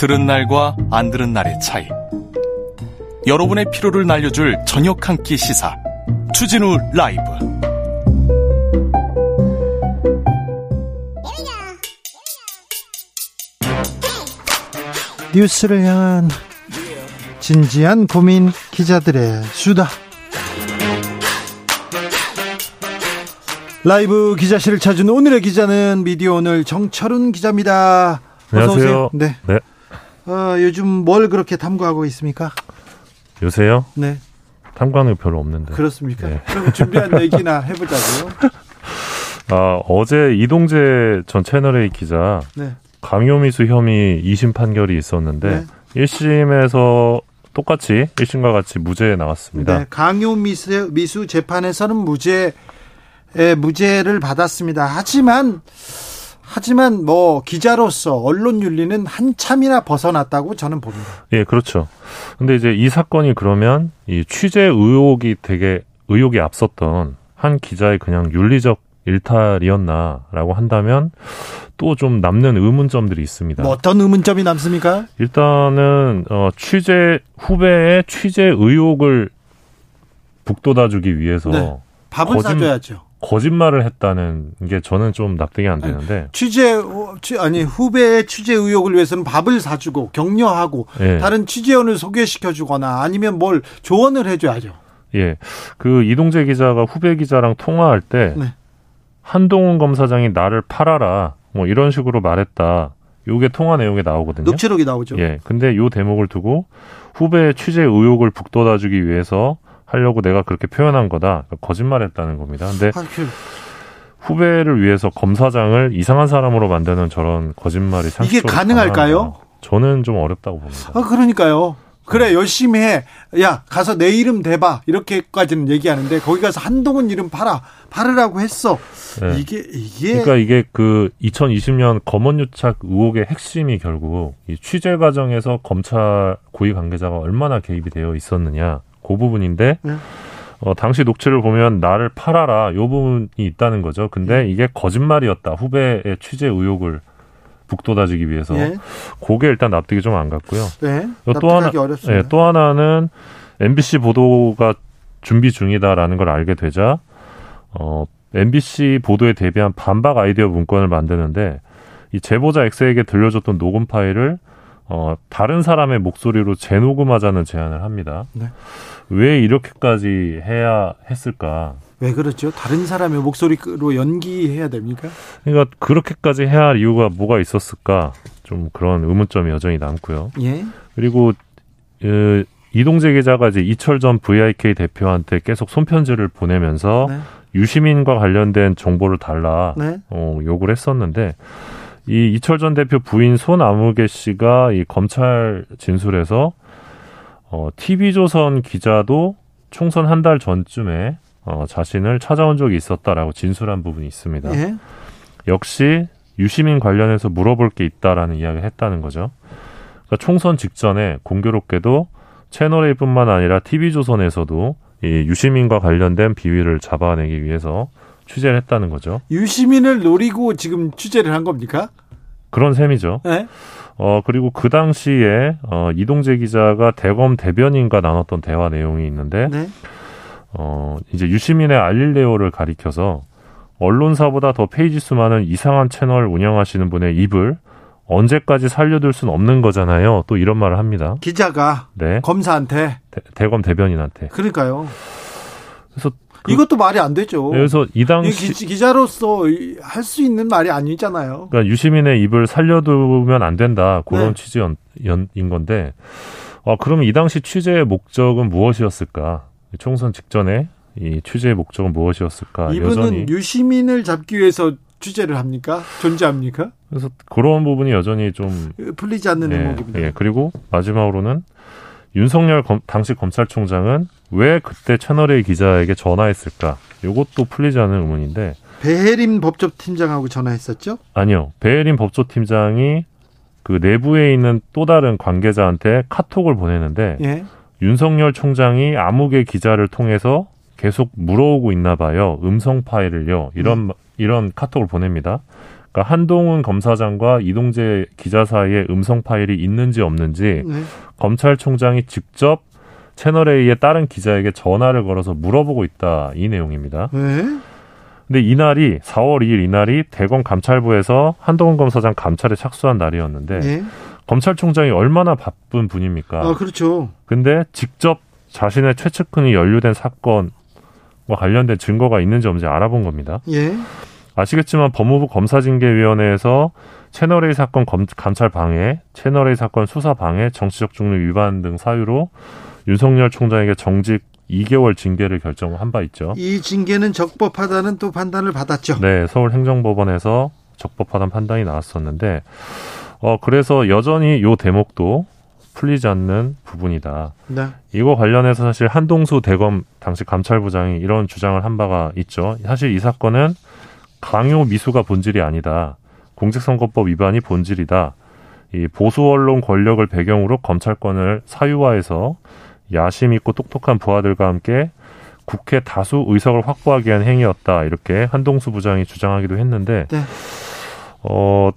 들은 날과 안 들은 날의 차이. 여러분의 피로를 날려줄 저녁 한 끼 시사. 추진우 라이브. 뉴스를 향한 진지한 고민 기자들의 수다. 라이브 기자실을 찾은 오늘의 기자는 미디어 오늘 정철훈 기자입니다. 어서 안녕하세요. 오세요. 네. 네. 어, 요즘 뭘 그렇게 탐구하고 있습니까? 요새요? 네. 탐구하는 게 별로 없는데. 그렇습니까? 네. 그럼 준비한 얘기나 해보자고요. 아, 어제 이동재 전 채널A 기자 네. 강요미수 혐의 2심 판결이 있었는데 네. 1심에서 똑같이 1심과 같이 무죄에 나왔습니다. 네. 강요 미수, 미수 재판에서는 무죄, 에, 무죄를 받았습니다. 하지만, 하지만 뭐 기자로서 언론 윤리는 한참이나 벗어났다고 저는 봅니다. 예, 그렇죠. 근데 이제 이 사건이 그러면 이 취재 의혹이 되게 의혹이 앞섰던 한 기자의 그냥 윤리적 일탈이었나라고 한다면 또 좀 남는 의문점들이 있습니다. 뭐 어떤 의문점이 남습니까? 일단은 어 취재 후배의 취재 의혹을 북돋아주기 위해서 네. 밥을 거짓- 사줘야죠. 거짓말을 했다는 게 저는 좀 납득이 안 되는데 취재 아니 후배의 취재 의혹을 위해서는 밥을 사주고 격려하고 예. 다른 취재원을 소개시켜주거나 아니면 뭘 조언을 해줘야죠. 예. 그 이동재 기자가 후배 기자랑 통화할 때 네. 한동훈 검사장이 나를 팔아라 뭐 이런 식으로 말했다. 요게 통화 내용에 나오거든요. 녹취록이 나오죠. 예. 근데 요 대목을 두고 후배의 취재 의혹을 북돋아주기 위해서 하려고 내가 그렇게 표현한 거다. 그러니까 거짓말했다는 겁니다. 근데 후배를 위해서 검사장을 이상한 사람으로 만드는 저런 거짓말이 이게 상식적으로 가능할까요? 저는 좀 어렵다고 봅니다. 아 그러니까요. 그래 열심히 해. 야 가서 내 이름 대봐. 이렇게까지는 얘기하는데 거기 가서 한동훈 이름 팔아 팔으라고 했어. 네. 이게 이게 그러니까 이게 그 2020년 검언유착 의혹의 핵심이 결국 이 취재 과정에서 검찰 고위 관계자가 얼마나 개입이 되어 있었느냐 그 부분인데 네. 어, 당시 녹취를 보면 나를 팔아라 요 부분이 있다는 거죠. 근데 이게 거짓말이었다 후배의 취재 의혹을 북돋아주기 위해서 예. 그게 일단 납득이 좀 안 갔고요. 네. 또 하나. 예, 또 하나는 MBC 보도가 준비 중이다라는 걸 알게 되자 어, MBC 보도에 대비한 반박 아이디어 문건을 만드는데 이 제보자 X에게 들려줬던 녹음 파일을 어, 다른 사람의 목소리로 재녹음하자는 제안을 합니다. 네. 왜 이렇게까지 해야 했을까? 왜 그렇죠? 다른 사람의 목소리로 연기해야 됩니까? 그러니까 그렇게까지 해야 할 이유가 뭐가 있었을까? 좀 그런 의문점이 여전히 남고요. 예. 그리고 어, 이동재 기자가 이제 이철 전 VIK 대표한테 계속 손편지를 보내면서 네. 유시민과 관련된 정보를 달라 네. 어, 요구를 했었는데 이 이철 전 대표 부인 손아무개 씨가 이 검찰 진술에서 어, TV조선 기자도 총선 한 달 전쯤에 어, 자신을 찾아온 적이 있었다라고 진술한 부분이 있습니다. 예. 역시 유시민 관련해서 물어볼 게 있다라는 이야기를 했다는 거죠. 그러니까 총선 직전에 공교롭게도 채널A뿐만 아니라 TV조선에서도 이 유시민과 관련된 비위를 잡아내기 위해서 취재를 했다는 거죠. 유시민을 노리고 지금 취재를 한 겁니까? 그런 셈이죠. 네. 어, 그리고 그 당시에, 어, 이동재 기자가 대검 대변인과 나눴던 대화 내용이 있는데, 네. 어, 이제 유시민의 알릴레오를 가리켜서 언론사보다 더 페이지 수 많은 이상한 채널 운영하시는 분의 입을 언제까지 살려둘 수는 없는 거잖아요. 또 이런 말을 합니다. 기자가 네. 검사한테 대, 검 대변인한테. 그러니까요. 그래서 그- 이것도 말이 안 되죠. 그래서 이이 당시 기, 기자로서 할 수 있는 말이 아니잖아요. 그러니까 유시민의 입을 살려두면 안 된다. 그런 네. 취지인 건데, 어, 그러면 이 당시 취재의 목적은 무엇이었을까? 총선 직전에 이 취재의 목적은 무엇이었까? 이분은 아, 여전히 유시민을 잡기 위해서 취재를 합니까? 존재합니까? 그래서 그런 부분이 여전히 좀 풀리지 않는 예, 대목입니다. 예. 그리고 마지막으로는 윤석열 검- 당시 검찰총장은 왜 그때 채널A 기자에게 전화했을까? 이것도 풀리지 않는 의문인데 배혜림 법조팀장하고 전화했었죠? 아니요. 베예린 법조팀장이 그 내부에 있는 또 다른 관계자한테 카톡을 보내는데 예. 윤석열 총장이 암흑의 기자를 통해서 계속 물어오고 있나 봐요. 음성 파일을요. 이런 이런 카톡을 보냅니다. 그러니까 한동훈 검사장과 이동재 기자 사이에 음성 파일이 있는지 없는지 네. 검찰총장이 직접 채널 A의 다른 기자에게 전화를 걸어서 물어보고 있다 이 내용입니다. 네. 근데 이날이 4월 2일 이날이 대검 감찰부에서 한동훈 검사장 감찰에 착수한 날이었는데 예. 검찰총장이 얼마나 바쁜 분입니까? 아, 그렇죠. 근데 직접 자신의 최측근이 연루된 사건과 관련된 증거가 있는지 없는지 알아본 겁니다. 예. 아시겠지만 법무부 검사징계위원회에서 채널A 사건 검- 감찰 방해, 채널A 사건 수사 방해, 정치적 중립 위반 등 사유로 윤석열 총장에게 정직 2개월 징계를 결정한 바 있죠. 이 징계는 적법하다는 또 판단을 받았죠. 네, 서울행정법원에서 적법하다는 판단이 나왔었는데, 어, 그래서 여전히 요 대목도 풀리지 않는 부분이다. 네. 이거 관련해서 사실 한동수 대검 당시 감찰부장이 이런 주장을 한 바가 있죠. 사실 이 사건은 강요 미수가 본질이 아니다. 공직선거법 위반이 본질이다. 이 보수 언론 권력을 배경으로 검찰권을 사유화해서 야심 있고 똑똑한 부하들과 함께 국회 다수 의석을 확보하기 위한 행위였다. 이렇게 한동수 부장이 주장하기도 했는데 네. 어,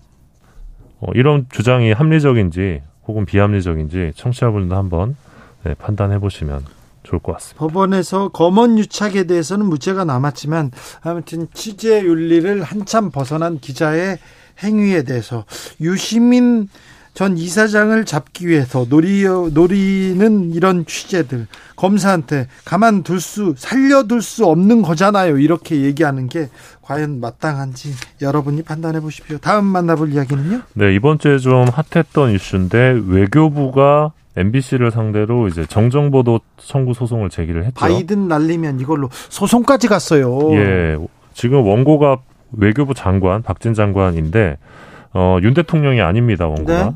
어, 이런 주장이 합리적인지 혹은 비합리적인지 청취자분들도 한번 네, 판단해 보시면 좋을 것 같습니다. 법원에서 검언 유착에 대해서는 무죄가 남았지만 아무튼 취재 윤리를 한참 벗어난 기자의 행위에 대해서 유시민 전 이사장을 잡기 위해서 노리, 노리는 이런 취재들 검사한테 가만둘 수 살려둘 수 없는 거잖아요. 이렇게 얘기하는 게 과연 마땅한지 여러분이 판단해 보십시오. 다음 만나볼 이야기는요? 네, 이번 주에 좀 핫했던 이슈인데 외교부가 MBC를 상대로 이제 정정보도 청구 소송을 제기를 했죠. 바이든 날리면 이걸로 소송까지 갔어요 예, 지금 원고가 외교부 장관 박진 장관인데 어, 윤 대통령이 아닙니다 원고가. 네.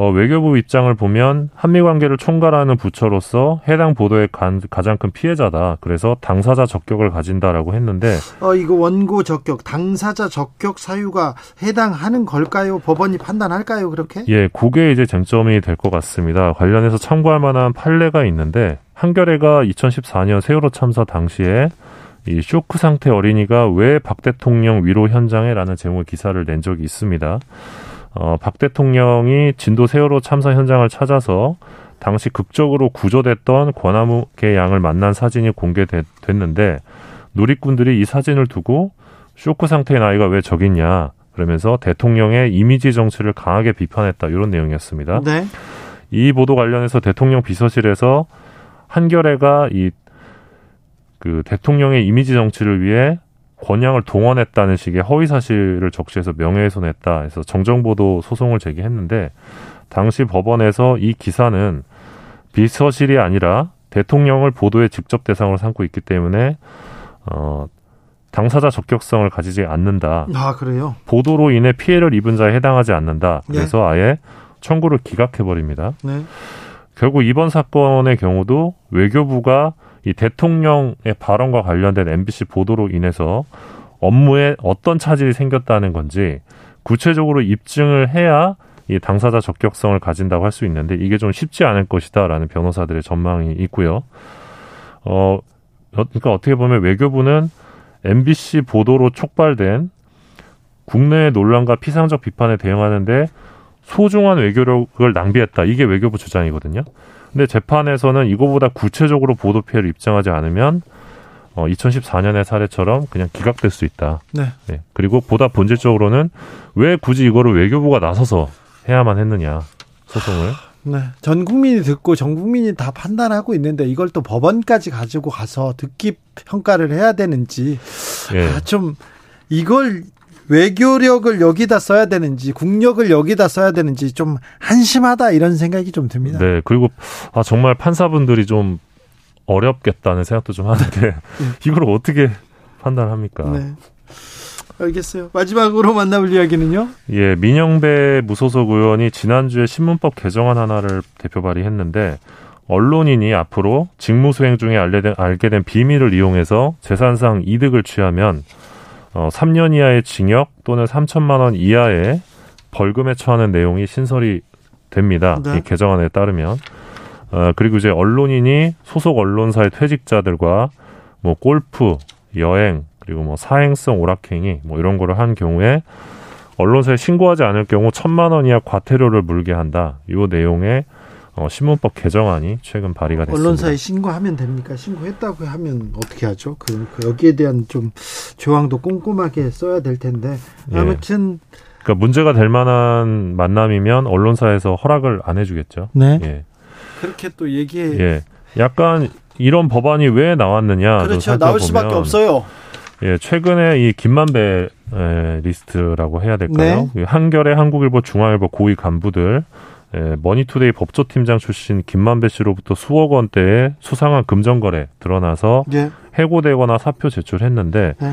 어, 외교부 입장을 보면 한미 관계를 총괄하는 부처로서 해당 보도의 간- 가장 큰 피해자다. 그래서 당사자 적격을 가진다라고 했는데 어, 이거 원고 적격, 당사자 적격 사유가 해당하는 걸까요? 법원이 판단할까요? 그렇게? 예, 그게 이제 쟁점이 될 것 같습니다. 관련해서 참고할 만한 판례가 있는데 한겨레가 2014년 세월호 참사 당시에 이 쇼크 상태 어린이가 왜 박 대통령 위로 현장에라는 제목의 기사를 낸 적이 있습니다. 어, 박 대통령이 진도 세월호 참사 현장을 찾아서 당시 극적으로 구조됐던 권아무개 양을 만난 사진이 공개됐는데 누리꾼들이 이 사진을 두고 쇼크 상태인 아이가 왜 저기 있냐 그러면서 대통령의 이미지 정치를 강하게 비판했다 이런 내용이었습니다. 네. 이 보도 관련해서 대통령 비서실에서 한겨레가 이 그 대통령의 이미지 정치를 위해 권양을 동원했다는 식의 허위 사실을 적시해서 명예훼손했다 해서 정정보도 소송을 제기했는데 당시 법원에서 이 기사는 비서실이 아니라 대통령을 보도의 직접 대상으로 삼고 있기 때문에 어 당사자 적격성을 가지지 않는다. 아, 그래요? 보도로 인해 피해를 입은 자에 해당하지 않는다. 그래서 아예 청구를 기각해 버립니다. 네. 결국 이번 사건의 경우도 외교부가 이 대통령의 발언과 관련된 MBC 보도로 인해서 업무에 어떤 차질이 생겼다는 건지 구체적으로 입증을 해야 이 당사자 적격성을 가진다고 할 수 있는데 이게 좀 쉽지 않을 것이다라는 변호사들의 전망이 있고요. 어, 그러니까 어떻게 보면 외교부는 MBC 보도로 촉발된 국내의 논란과 피상적 비판에 대응하는데 소중한 외교력을 낭비했다. 이게 외교부 주장이거든요. 근데 재판에서는 이거보다 구체적으로 보도 피해를 입증하지 않으면 어, 2014년의 사례처럼 그냥 기각될 수 있다. 네. 네. 그리고 보다 본질적으로는 왜 굳이 이거를 외교부가 나서서 해야만 했느냐 소송을. 네. 전 국민이 듣고 전 국민이 다 판단하고 있는데 이걸 또 법원까지 가지고 가서 듣기 평가를 해야 되는지 예. 아, 좀 이걸 외교력을 여기다 써야 되는지 국력을 여기다 써야 되는지 좀 한심하다 이런 생각이 좀 듭니다. 네. 그리고 아 정말 판사분들이 좀 어렵겠다는 생각도 좀 하는데 이걸 어떻게 판단합니까? 네. 알겠어요. 마지막으로 만나볼 이야기는요? 예, 민영배 무소속 의원이 지난주에 신문법 개정안 하나를 대표 발의했는데 언론인이 앞으로 직무수행 중에 알게 된, 알게 된 비밀을 이용해서 재산상 이득을 취하면 어, 3년 이하의 징역 또는 3천만 원 이하의 벌금에 처하는 내용이 신설이 됩니다. 네. 이 개정안에 따르면. 어, 그리고 이제 언론인이 소속 언론사의 퇴직자들과 뭐 골프, 여행, 그리고 뭐 사행성 오락행위 뭐 이런 거를 한 경우에 언론사에 신고하지 않을 경우 천만 원 이하 과태료를 물게 한다. 이 내용의 어, 신문법 개정안이 최근 발의가 됐습니다. 언론사에 신고하면 됩니까? 신고했다고 하면 어떻게 하죠? 그, 그 여기에 대한 좀 조항도 꼼꼼하게 써야 될 텐데 예. 아무튼 그러니까 문제가 될 만한 만남이면 언론사에서 허락을 안 해주겠죠. 네 예, 그렇게 또 얘기해 예, 약간 이런 법안이 왜 나왔느냐? 좀 그렇죠 나올 수밖에 살펴보면 없어요. 예, 최근에 이 김만배 에, 리스트라고 해야 될까요? 네. 이 한겨레, 한국일보, 중앙일보 고위 간부들 에, 머니투데이 법조팀장 출신 김만배 씨로부터 수억 원대의 수상한 금전거래 드러나서 예. 해고되거나 사표 제출했는데 네.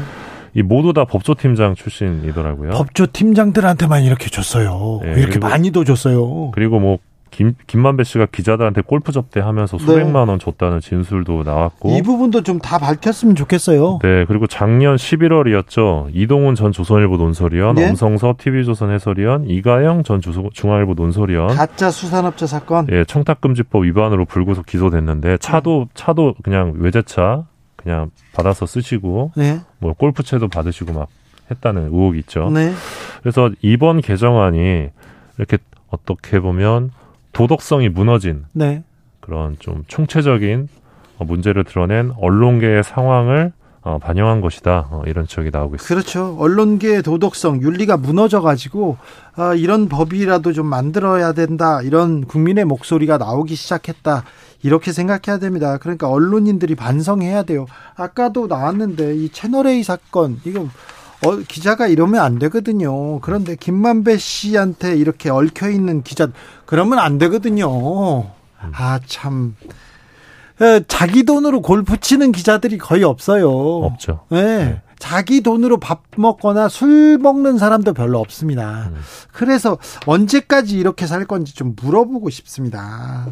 이 모두 다 법조팀장 출신이더라고요. 법조 팀장들한테만 이렇게 줬어요. 예, 이렇게 많이도 줬어요. 그리고 뭐 김, 김만배 씨가 기자들한테 골프 접대하면서 수백만 원 줬다는 진술도 나왔고 이 부분도 좀 다 밝혔으면 좋겠어요. 네, 그리고 작년 11월이었죠. 이동훈 전 조선일보 논설위원, 네. 엄성서 TV조선 해설위원, 이가영 전 주소- 중앙일보 논설위원, 가짜 수산업자 사건. 예, 청탁금지법 위반으로 불구속 기소됐는데 차도 차도 그냥 외제차 그냥 받아서 쓰시고 네. 뭐 골프채도 받으시고 막 했다는 의혹이 있죠. 네. 그래서 이번 개정안이 이렇게 어떻게 보면 도덕성이 무너진 네. 그런 좀 총체적인 어, 문제를 드러낸 언론계의 상황을 어, 반영한 것이다. 어, 이런 지적이 나오고 있습니다. 그렇죠. 언론계의 도덕성, 윤리가 무너져 가지고 아, 이런 법이라도 좀 만들어야 된다. 이런 국민의 목소리가 나오기 시작했다. 이렇게 생각해야 됩니다. 그러니까 언론인들이 반성해야 돼요. 아까도 나왔는데 이 채널 A 사건 이거 어, 기자가 이러면 안 되거든요. 그런데 김만배 씨한테 이렇게 얽혀 있는 기자 그러면 안 되거든요. 아 참. 에, 자기 돈으로 골프 치는 기자들이 거의 없어요. 없죠. 네. 자기 돈으로 밥 먹거나 술 먹는 사람도 별로 없습니다. 음. 그래서 언제까지 이렇게 살 건지 좀 물어보고 싶습니다.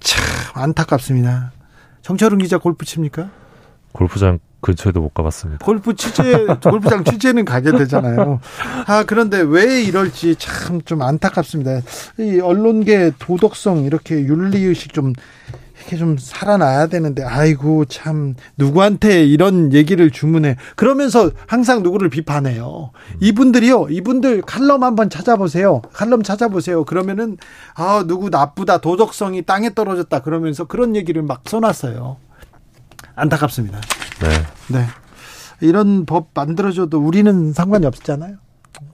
참 안타깝습니다. 정철웅 기자 골프 칩니까? 골프장 근처에도 못 가봤습니다. 골프 취재, 골프장 취재는 가게 되잖아요. 아, 그런데 왜 이럴지 참 좀 안타깝습니다. 이 언론계 도덕성, 이렇게 윤리의식 좀, 이렇게 좀 살아나야 되는데, 아이고, 참, 누구한테 이런 얘기를 주문해. 그러면서 항상 누구를 비판해요. 이분들이요, 이분들 칼럼 한번 찾아보세요. 칼럼 찾아보세요. 그러면은, 아, 누구 나쁘다, 도덕성이 땅에 떨어졌다. 그러면서 그런 얘기를 막 써놨어요. 안타깝습니다. 네. 네. 이런 법 만들어줘도 우리는 상관이 없잖아요.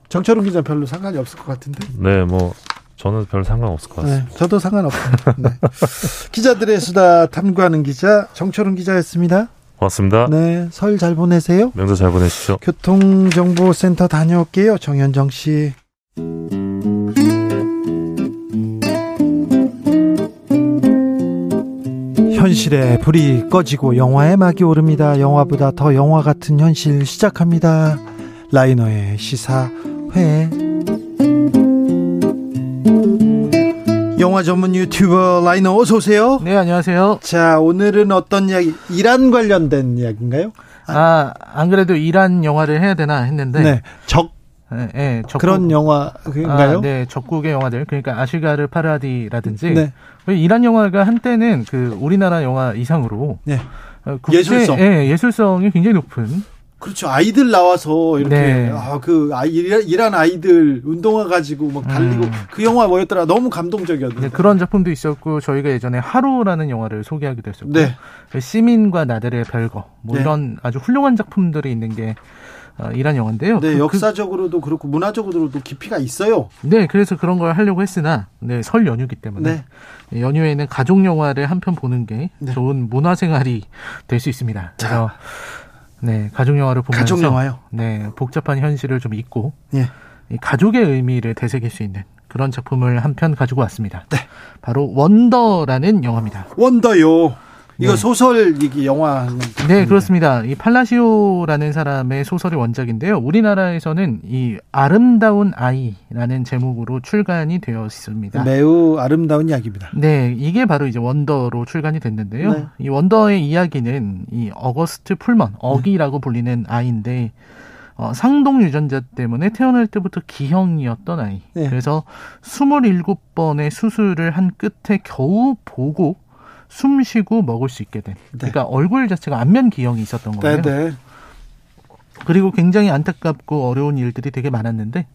정철웅 기자 별로 상관이 없을 것 같은데. 네, 뭐 저는 별 상관없을 것 같습니다. 네, 저도 상관없습니다. 네. 기자들의 수다 탐구하는 기자 정철웅 기자였습니다. 고맙습니다. 네, 설 잘 보내세요. 명절 잘 보내십시오. 교통정보센터 다녀올게요. 정현정 씨. 현실의 불이 꺼지고 영화의 막이 오릅니다. 영화보다 더 영화 같은 현실 시작합니다. 라이너의 시사회. 영화 전문 유튜버 라이너 어서 오세요. 네, 안녕하세요. 자, 오늘은 어떤 이야기? 이란 관련된 이야기인가요? 아, 안 그래도 이란 영화를 해야 되나 했는데. 네. 적 예, 예, 적국, 그런 영화인가요? 아, 네, 적국의 영화들. 그러니까 아시가르 파라디라든지. 네. 이란 영화가 한때는 그 우리나라 영화 이상으로. 네. 어, 국제- 예술성. 예, 예술성이 굉장히 높은. 그렇죠. 아이들 나와서 이렇게 네. 아, 그 아, 이란 이란 아이들 운동화 가지고 막 달리고 음. 그 영화 뭐였더라? 너무 감동적이었는데. 네, 그런 작품도 있었고, 저희가 예전에 하루라는 영화를 소개하기도 했었고. 네. 그 시민과 나들의 별거. 뭐 네. 이런 아주 훌륭한 작품들이 있는 게 어, 이란 영화인데요. 네, 그- 역사적으로도 그 렇고 문화적으로도 깊이가 있어요. 네, 그래서 그런 걸 하려고 했으나, 네, 설 연휴기 때문에. 네. 연휴에는 가족 영화를 한 편 보는 게 네. 좋은 문화 생활이 될 수 있습니다. 그래서, 네, 가족 영화를 보면서. 가족 영화요? 네, 복잡한 현실을 좀 잊고, 예. 이 가족의 의미를 되새길 수 있는 그런 작품을 한 편 가지고 왔습니다. 네. 바로 원더라는 영화입니다. 원더요. 이거 네. 소설 이게 영화 네, 그렇습니다. 이 팔라시오라는 사람의 소설이 원작인데요. 우리나라에서는 이 아름다운 아이라는 제목으로 출간이 되어 있습니다. 매우 아름다운 이야기입니다. 네, 이게 바로 이제 원더로 출간이 됐는데요. 네. 이 원더의 이야기는 이 어거스트 풀먼, 어기라고 불리는 아이인데, 어, 상동 유전자 때문에 태어날 때부터 기형이었던 아이. 네. 그래서 27번의 수술을 한 끝에 겨우 보고 숨 쉬고 먹을 수 있게 된. 그러니까 얼굴 자체가 안면 기형이 있었던 거예요. 네, 네. 그리고 굉장히 안타깝고 어려운 일들이 되게 많았는데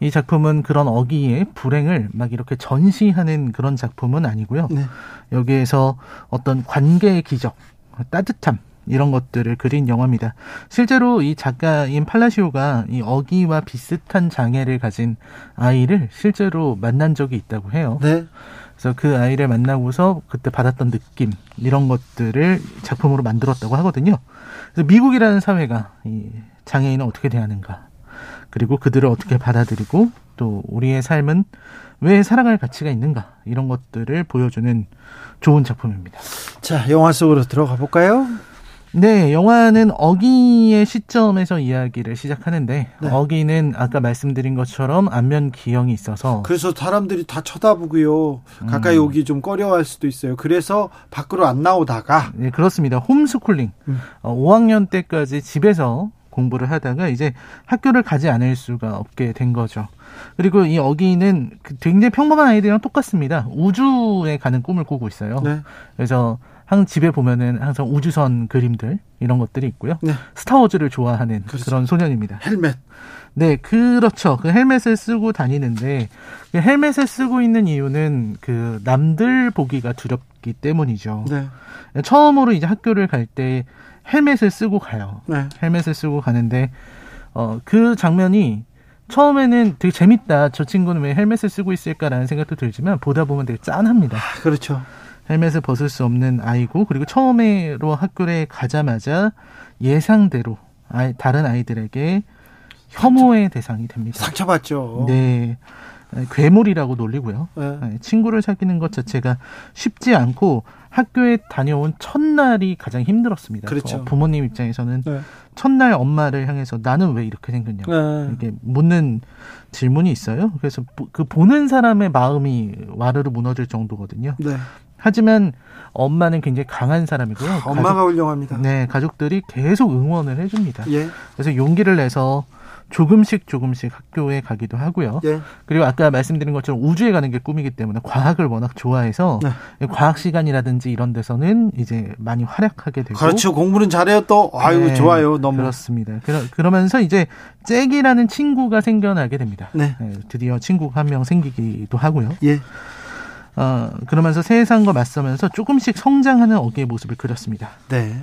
이 작품은 그런 어기의 불행을 막 이렇게 전시하는 그런 작품은 아니고요. 네. 여기에서 어떤 관계의 기적, 따뜻함 이런 것들을 그린 영화입니다. 실제로 이 작가인 팔라시오가 이 어기와 비슷한 장애를 가진 아이를 실제로 만난 적이 있다고 해요. 네. 그래서 그 아이를 만나고서 그때 받았던 느낌 이런 것들을 작품으로 만들었다고 하거든요. 그래서 미국이라는 사회가 이 장애인을 어떻게 대하는가 그리고 그들을 어떻게 받아들이고 또 우리의 삶은 왜 살아갈 가치가 있는가 이런 것들을 보여주는 좋은 작품입니다. 자, 영화 속으로 들어가 볼까요? 네, 영화는 어기의 시점에서 이야기를 시작하는데 네. 어기는 아까 말씀드린 것처럼 안면 기형이 있어서 그래서 사람들이 다 쳐다보고요. 가까이 음. 오기 좀 꺼려할 수도 있어요. 그래서 밖으로 안 나오다가 네, 그렇습니다. 홈스쿨링. 음. 어, 5학년 때까지 집에서 공부를 하다가 이제 학교를 가지 않을 수가 없게 된 거죠. 그리고 이 어기는 그 굉장히 평범한 아이들이랑 똑같습니다. 우주에 가는 꿈을 꾸고 있어요. 네. 그래서 항 집에 보면은 항상 우주선 그림들 이런 것들이 있고요. 네. 스타워즈를 좋아하는 그렇죠. 그런 소년입니다. 헬멧. 네, 그렇죠. 그 헬멧을 쓰고 다니는데 그 헬멧을 쓰고 있는 이유는 그 남들 보기가 두렵기 때문이죠. 네. 처음으로 이제 학교를 갈 때 헬멧을 쓰고 가요. 네. 헬멧을 쓰고 가는데 어 그 장면이 처음에는 되게 재밌다. 저 친구는 왜 헬멧을 쓰고 있을까라는 생각도 들지만 보다 보면 되게 짠합니다. 아, 그렇죠. 헬멧을 벗을 수 없는 아이고 그리고 처음에로 학교에 가자마자 예상대로 아이, 다른 아이들에게 혐오의 대상이 됩니다. 상처받죠. 네. 괴물이라고 놀리고요. 네. 네, 친구를 사귀는 것 자체가 쉽지 않고 학교에 다녀온 첫날이 가장 힘들었습니다. 그렇죠. 어, 부모님 입장에서는 네. 첫날 엄마를 향해서 나는 왜 이렇게 생겼냐고 네. 이렇게 묻는 질문이 있어요. 그래서 보- 그 보는 사람의 마음이 와르르 무너질 정도거든요. 네. 하지만 엄마는 굉장히 강한 사람이고요. 엄마가 훌륭합니다. 네, 가족들이 계속 응원을 해줍니다. 예. 그래서 용기를 내서 조금씩 조금씩 학교에 가기도 하고요. 예. 그리고 아까 말씀드린 것처럼 우주에 가는 게 꿈이기 때문에 과학을 워낙 좋아해서 네. 과학 시간이라든지 이런 데서는 이제 많이 활약하게 되고 그렇죠. 공부는 잘해요 또. 아유, 네, 좋아요. 너무. 그렇습니다. 그러, 그러면서 이제 잭이라는 친구가 생겨나게 됩니다. 네. 네, 드디어 친구가 한 명 생기기도 하고요. 예. 어, 그러면서 세상과 맞서면서 조금씩 성장하는 어기의 모습을 그렸습니다. 네.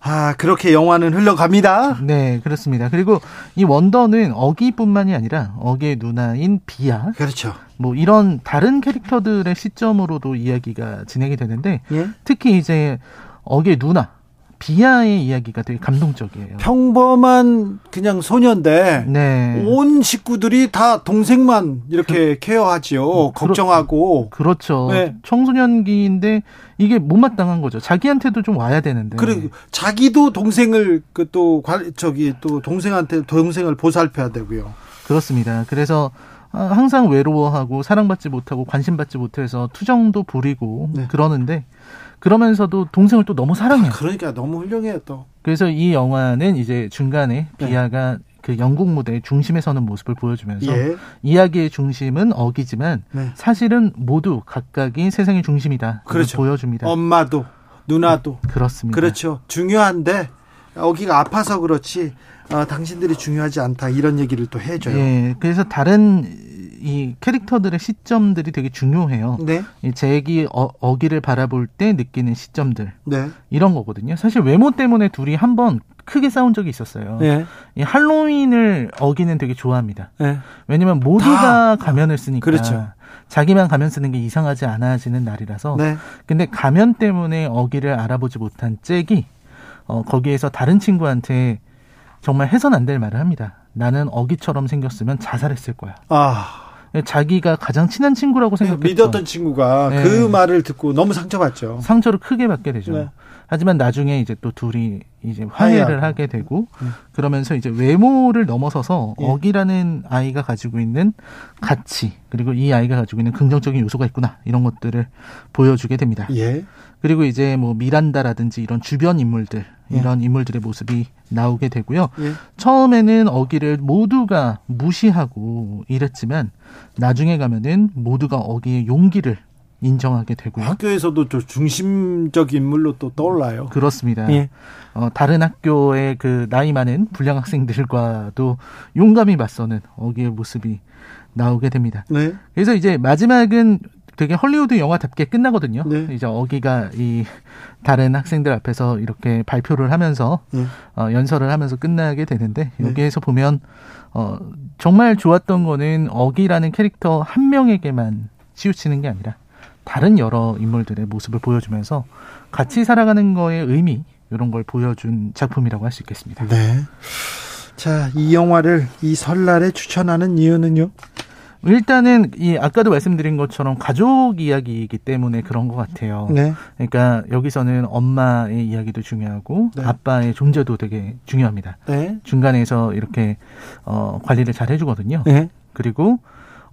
아, 그렇게 영화는 흘러갑니다. 네, 그렇습니다. 그리고 이 원더는 어기뿐만이 아니라 어기의 누나인 비아, 그렇죠. 뭐 이런 다른 캐릭터들의 시점으로도 이야기가 진행이 되는데 예. 특히 이제 어기의 누나 비아의 이야기가 되게 감동적이에요. 평범한 그냥 소년데 네. 온 식구들이 다 동생만 이렇게 케어하지요. 걱정하고. 그렇죠. 네. 청소년기인데 이게 못마땅한 거죠. 자기한테도 좀 와야 되는데. 그리고 자기도 동생을 그 또 저기 또 동생한테 동생을 보살펴야 되고요. 그렇습니다. 그래서 아, 항상 외로워하고 사랑받지 못하고 관심받지 못해서 투정도 부리고 네. 그러는데 그러면서도 동생을 또 너무 사랑해요. 그러니까 너무 훌륭해요 또. 그래서 이 영화는 이제 중간에 네. 비아가 그 영국 무대의 중심에 서는 모습을 보여주면서 예. 이야기의 중심은 어기지만 네. 사실은 모두 각각이 세상의 중심이다. 그렇죠. 보여줍니다. 엄마도 누나도 그렇습니다. 그렇죠. 중요한데 여기가 아파서 그렇지 어, 당신들이 중요하지 않다 이런 얘기를 또 해줘요. 예, 그래서 다른 이 캐릭터들의 시점들이 되게 중요해요. 네, 이 잭이 어, 어기를 바라볼 때 느끼는 시점들 네, 이런 거거든요. 사실 외모 때문에 둘이 한번 크게 싸운 적이 있었어요. 네, 이 할로윈을 어기는 되게 좋아합니다. 네. 왜냐면 모두가 가면을 쓰니까 그렇죠. 자기만 가면 쓰는 게 이상하지 않아지는 날이라서. 네. 근데 가면 때문에 어기를 알아보지 못한 잭이 어, 거기에서 다른 친구한테 정말 해선 안 될 말을 합니다. 나는 어기처럼 생겼으면 자살했을 거야. 아, 자기가 가장 친한 친구라고 생각했던 믿었던 친구가 네. 그 말을 듣고 너무 상처받죠. 상처를 크게 받게 되죠. 네. 하지만 나중에 이제 또 둘이 이제 화해를. 하게 되고 음. 그러면서 이제 외모를 넘어서서 예. 어기라는 아이가 가지고 있는 가치 그리고 이 아이가 가지고 있는 긍정적인 요소가 있구나 이런 것들을 보여주게 됩니다. 예. 그리고 이제 뭐 미란다라든지 이런 주변 인물들 예. 이런 인물들의 모습이 나오게 되고요. 예. 처음에는 어기를 모두가 무시하고 이랬지만 나중에 가면은 모두가 어기의 용기를 인정하게 되고요. 학교에서도 좀 중심적 인물로 또 떠올라요. 그렇습니다. 예. 어, 다른 학교의 그 나이 많은 불량 학생들과도 용감히 맞서는 어기의 모습이 나오게 됩니다. 네. 그래서 이제 마지막은 되게 헐리우드 영화답게 끝나거든요. 네. 이제 어기가 이 다른 학생들 앞에서 이렇게 발표를 하면서 예. 어, 연설을 하면서 끝나게 되는데 네. 여기에서 보면 어, 정말 좋았던 거는 어기라는 캐릭터 한 명에게만 치우치는 게 아니라 다른 여러 인물들의 모습을 보여주면서 같이 살아가는 거의 의미 이런 걸 보여준 작품이라고 할 수 있겠습니다. 네. 자, 이 영화를 이 설날에 추천하는 이유는요? 일단은 이 아까도 말씀드린 것처럼 가족 이야기이기 때문에 그런 것 같아요. 네. 그러니까 여기서는 엄마의 이야기도 중요하고 네. 아빠의 존재도 되게 중요합니다. 네. 중간에서 이렇게 어, 관리를 잘 해주거든요. 네. 그리고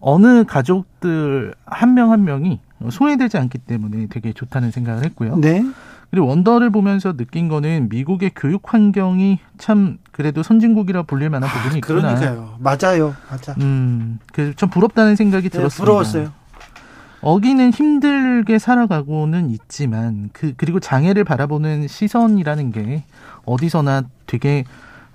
어느 가족들 한 명한 명이 소외되지 않기 때문에 되게 좋다는 생각을 했고요. 네. 그리고 원더를 보면서 느낀 거는 미국의 교육 환경이 참 그래도 선진국이라 불릴 만한 부분이 있구나. 아, 그러니까요. 맞아요. 맞아. 음, 그좀 부럽다는 생각이 네, 들었습니다. 부러웠어요. 어기는 힘들게 살아가고는 있지만 그 그리고 장애를 바라보는 시선이라는 게 어디서나 되게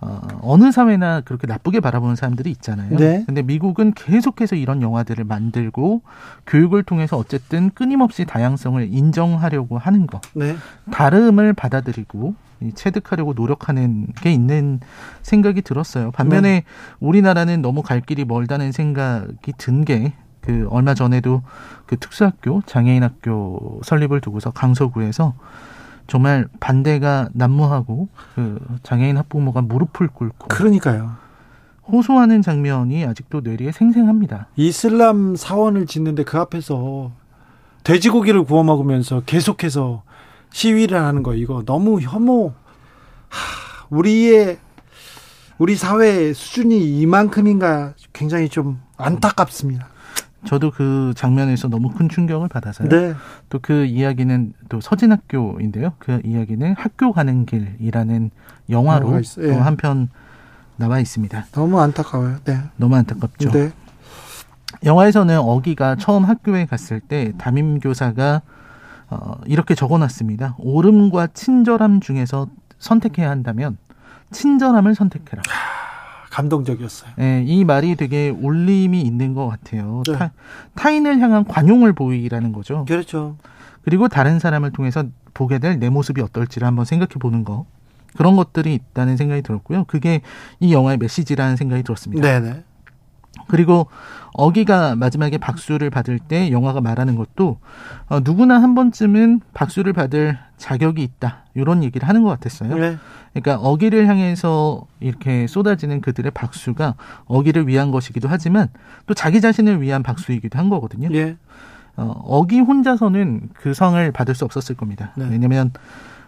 어, 어느 사회나 그렇게 나쁘게 바라보는 사람들이 있잖아요. 네. 근데 미국은 계속해서 이런 영화들을 만들고 교육을 통해서 어쨌든 끊임없이 다양성을 인정하려고 하는 거, 네. 다름을 받아들이고 이 체득하려고 노력하는 게 있는 생각이 들었어요. 반면에 네. 우리나라는 너무 갈 길이 멀다는 생각이 든게 그 얼마 전에도 그 특수학교 장애인 학교 설립을 두고서 강서구에서 정말 반대가 난무하고 그 장애인 학부모가 무릎을 꿇고 그러니까요. 호소하는 장면이 아직도 뇌리에 생생합니다. 이슬람 사원을 짓는데 그 앞에서 돼지고기를 구워 먹으면서 계속해서 시위를 하는 거 이거 너무 혐오. 하, 우리의 우리 사회의 수준이 이만큼인가 굉장히 좀 안타깝습니다. 저도 그 장면에서 너무 큰 충격을 받아서요. 네. 또 그 이야기는 또 서진학교인데요. 그 이야기는 학교 가는 길이라는 영화로. 예. 또 한편 나와 있습니다. 너무 안타까워요. 네. 너무 안타깝죠. 네. 영화에서는 어기가 처음 학교에 갔을 때 담임 교사가 어, 이렇게 적어놨습니다. 옳음과 친절함 중에서 선택해야 한다면 친절함을 선택해라. 감동적이었어요. 예, 이 말이 되게 울림이 있는 것 같아요. 네. 타, 타인을 향한 관용을 보이라는 거죠. 그렇죠. 그리고 다른 사람을 통해서 보게 될 내 모습이 어떨지를 한번 생각해 보는 거. 그런 것들이 있다는 생각이 들었고요. 그게 이 영화의 메시지라는 생각이 들었습니다. 네네. 그리고 어기가 마지막에 박수를 받을 때 영화가 말하는 것도 어, 누구나 한 번쯤은 박수를 받을 자격이 있다. 이런 얘기를 하는 것 같았어요. 네. 그러니까 어기를 향해서 이렇게 쏟아지는 그들의 박수가 어기를 위한 것이기도 하지만 또 자기 자신을 위한 박수이기도 한 거거든요. 예. 어, 어기 혼자서는 그 상을 받을 수 없었을 겁니다. 네. 왜냐하면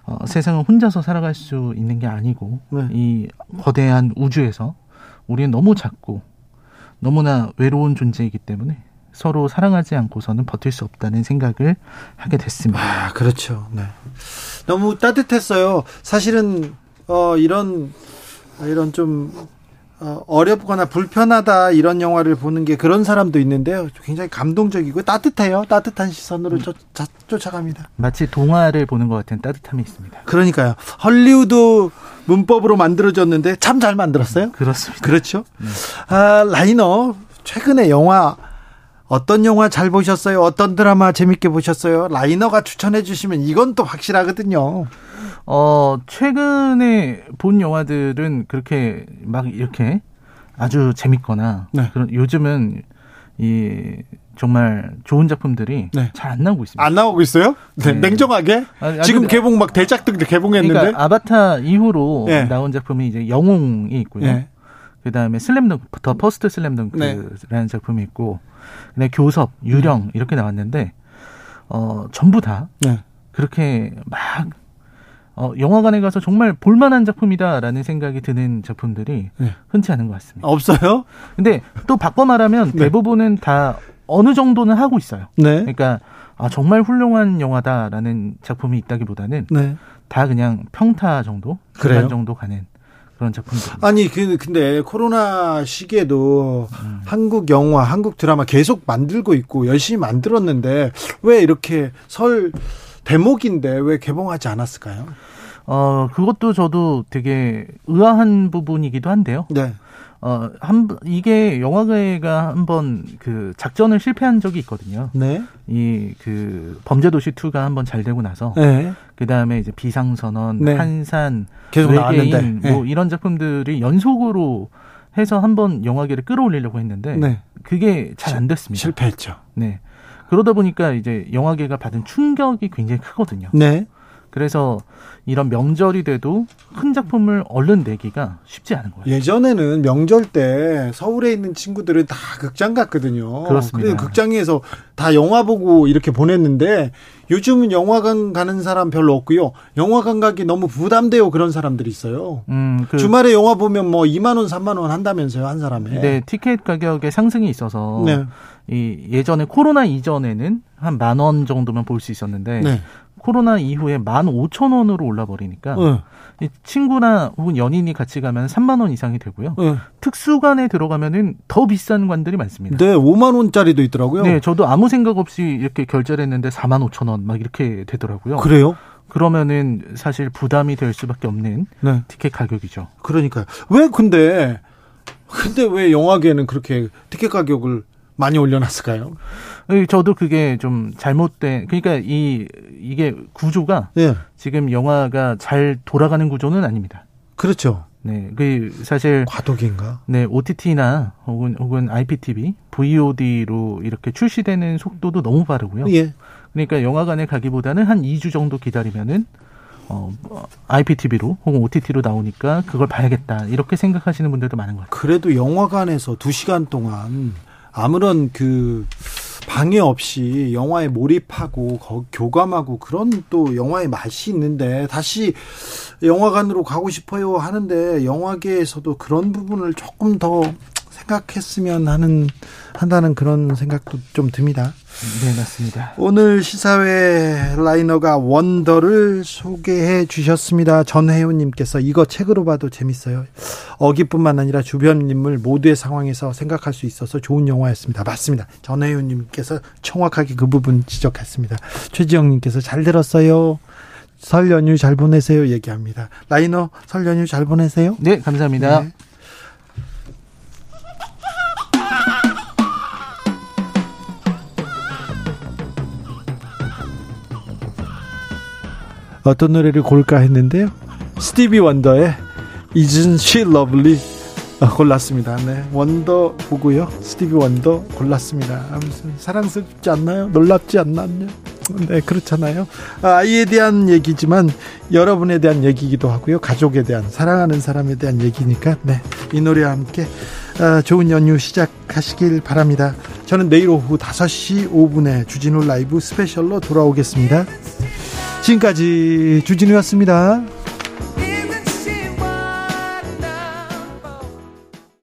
어, 세상은 혼자서 살아갈 수 있는 게 아니고 네. 이 거대한 우주에서 우리는 너무 작고 너무나 외로운 존재이기 때문에 서로 사랑하지 않고서는 버틸 수 없다는 생각을 하게 됐습니다. 아, 그렇죠. 네. 너무 따뜻했어요. 사실은 어 이런 이런 좀 어, 어렵거나 불편하다 이런 영화를 보는 게 그런 사람도 있는데요. 굉장히 감동적이고 따뜻해요. 따뜻한 시선으로 쫓, 자- 쫓아갑니다. 마치 동화를 보는 것 같은 따뜻함이 있습니다. 그러니까요. 헐리우드 문법으로 만들어졌는데 참 잘 만들었어요. 그렇습니다. 그렇죠. 아, 라이너 최근에 영화 어떤 영화 잘 보셨어요? 어떤 드라마 재밌게 보셨어요? 라이너가 추천해 주시면 이건 또 확실하거든요. 어, 최근에 본 영화들은 그렇게 막 이렇게 아주 재밌거나 네. 그런 요즘은 이 정말 좋은 작품들이 네. 잘안 나오고 있습니다. 안 나오고 있어요? 네, 네. 냉정하게 아니, 아니, 지금 개봉 막 대작들 개봉했는데 그러니까 아바타 이후로 예. 나온 작품이 이제 영웅이 있고요. 예. 그다음에 슬램덩크 The First Slam Dunk라는 작품이 있고 그다음에 교섭, 유령 이렇게 나왔는데 어 전부 다 네. 그렇게 막 어, 영화관에 가서 정말 볼만한 작품이다라는 생각이 드는 작품들이 네. 흔치 않은 것 같습니다. 없어요? 근데 또 바꿔 말하면 네. 대부분은 다 어느 정도는 하고 있어요. 네. 그러니까 아, 정말 훌륭한 영화다라는 작품이 있다기보다는 네. 다 그냥 평타 정도, 그래요? 중간 정도 가는 그런 작품들. 아니 그 근데 코로나 시기에도 음. 한국 영화, 한국 드라마 계속 만들고 있고 열심히 만들었는데 왜 이렇게 설 대목인데 왜 개봉하지 않았을까요? 어, 그것도 저도 되게 의아한 부분이기도 한데요. 네. 어, 한, 이게 영화계가 한번 그 작전을 실패한 적이 있거든요. 네. 이 그 범죄도시 2가 한번 잘 되고 나서 네. 그 다음에 이제 비상선언, 네. 한산, 계속 외계인 나왔는데. 뭐 이런 작품들이 연속으로 해서 한번 영화계를 끌어올리려고 했는데 네. 그게 잘 안 됐습니다. 실패했죠. 네. 그러다 보니까 이제 영화계가 받은 충격이 굉장히 크거든요. 네. 그래서 이런 명절이 돼도 큰 작품을 얼른 내기가 쉽지 않은 거예요. 예전에는 명절 때 서울에 있는 친구들은 다 극장 갔거든요. 그렇습니다. 그래서 극장에서 다 영화 보고 이렇게 보냈는데 요즘은 영화관 가는 사람 별로 없고요. 영화관 가기 너무 부담돼요. 그런 사람들이 있어요. 음, 그 주말에 영화 보면 뭐 2만 원, 3만 원 한다면서요, 한 사람에. 네, 티켓 가격의 상승이 있어서 네. 이 예전에 코로나 이전에는 한 만 원 정도면 볼 수 있었는데 네. 코로나 이후에 만 오천 원으로 올라 버리니까 어, 이 친구나 혹은 연인이 같이 가면 3만 원 이상이 되고요. 어. 특수관에 들어가면은 더 비싼 관들이 많습니다. 네, 5만 원짜리도 있더라고요. 네, 저도 아무 생각 없이 이렇게 결제를 했는데 4만 5천 원 막 이렇게 되더라고요. 그래요? 그러면은 사실 부담이 될 수밖에 없는 네. 티켓 가격이죠. 그러니까요. 왜 근데 근데 왜 영화계는 그렇게 티켓 가격을 많이 올려놨을까요? 예, 저도 그게 좀 잘못된 그러니까 이 이게 구조가 예, 지금 영화가 잘 돌아가는 구조는 아닙니다. 그렇죠. 네, 그 사실 과도기인가? 네 OTT나 혹은 혹은 IPTV, VOD로 이렇게 출시되는 속도도 너무 빠르고요. 예. 그러니까 영화관에 가기보다는 한 2주 정도 기다리면은 어, IPTV로 혹은 OTT로 나오니까 그걸 봐야겠다 이렇게 생각하시는 분들도 많은 것 같아요. 그래도 영화관에서 두 시간 동안 아무런 그 방해 없이 영화에 몰입하고 거- 교감하고 그런 또 영화의 맛이 있는데 다시 영화관으로 가고 싶어요 하는데 영화계에서도 그런 부분을 조금 더 생각했으면 하는 한다는 그런 생각도 좀 듭니다. 네, 맞습니다. 오늘 시사회 라이너가 원더를 소개해 주셨습니다. 전혜윤님께서 이거 책으로 봐도 재밌어요. 어기뿐만 아니라 주변 인물 모두의 상황에서 생각할 수 있어서 좋은 영화였습니다. 맞습니다. 전혜윤님께서 정확하게 그 부분 지적했습니다. 최지영 님께서 잘 들었어요. 설 연휴 잘 보내세요. 얘기합니다. 라이너 설 연휴 잘 보내세요. 네, 감사합니다. 네. 어떤 노래를 고를까 했는데요. 스티비 원더의 Isn't She Lovely 아, 골랐습니다. 네, 원더 보고요. 스티비 원더 골랐습니다. 아무튼 사랑스럽지 않나요? 놀랍지 않나요? 네, 그렇잖아요. 아, 아이에 대한 얘기지만 여러분에 대한 얘기이기도 하고요. 가족에 대한 사랑하는 사람에 대한 얘기니까 네, 이 노래와 함께 아, 좋은 연휴 시작하시길 바랍니다. 저는 내일 오후 5시 5분에 주진우 라이브 스페셜로 돌아오겠습니다. 지금까지 주진우였습니다.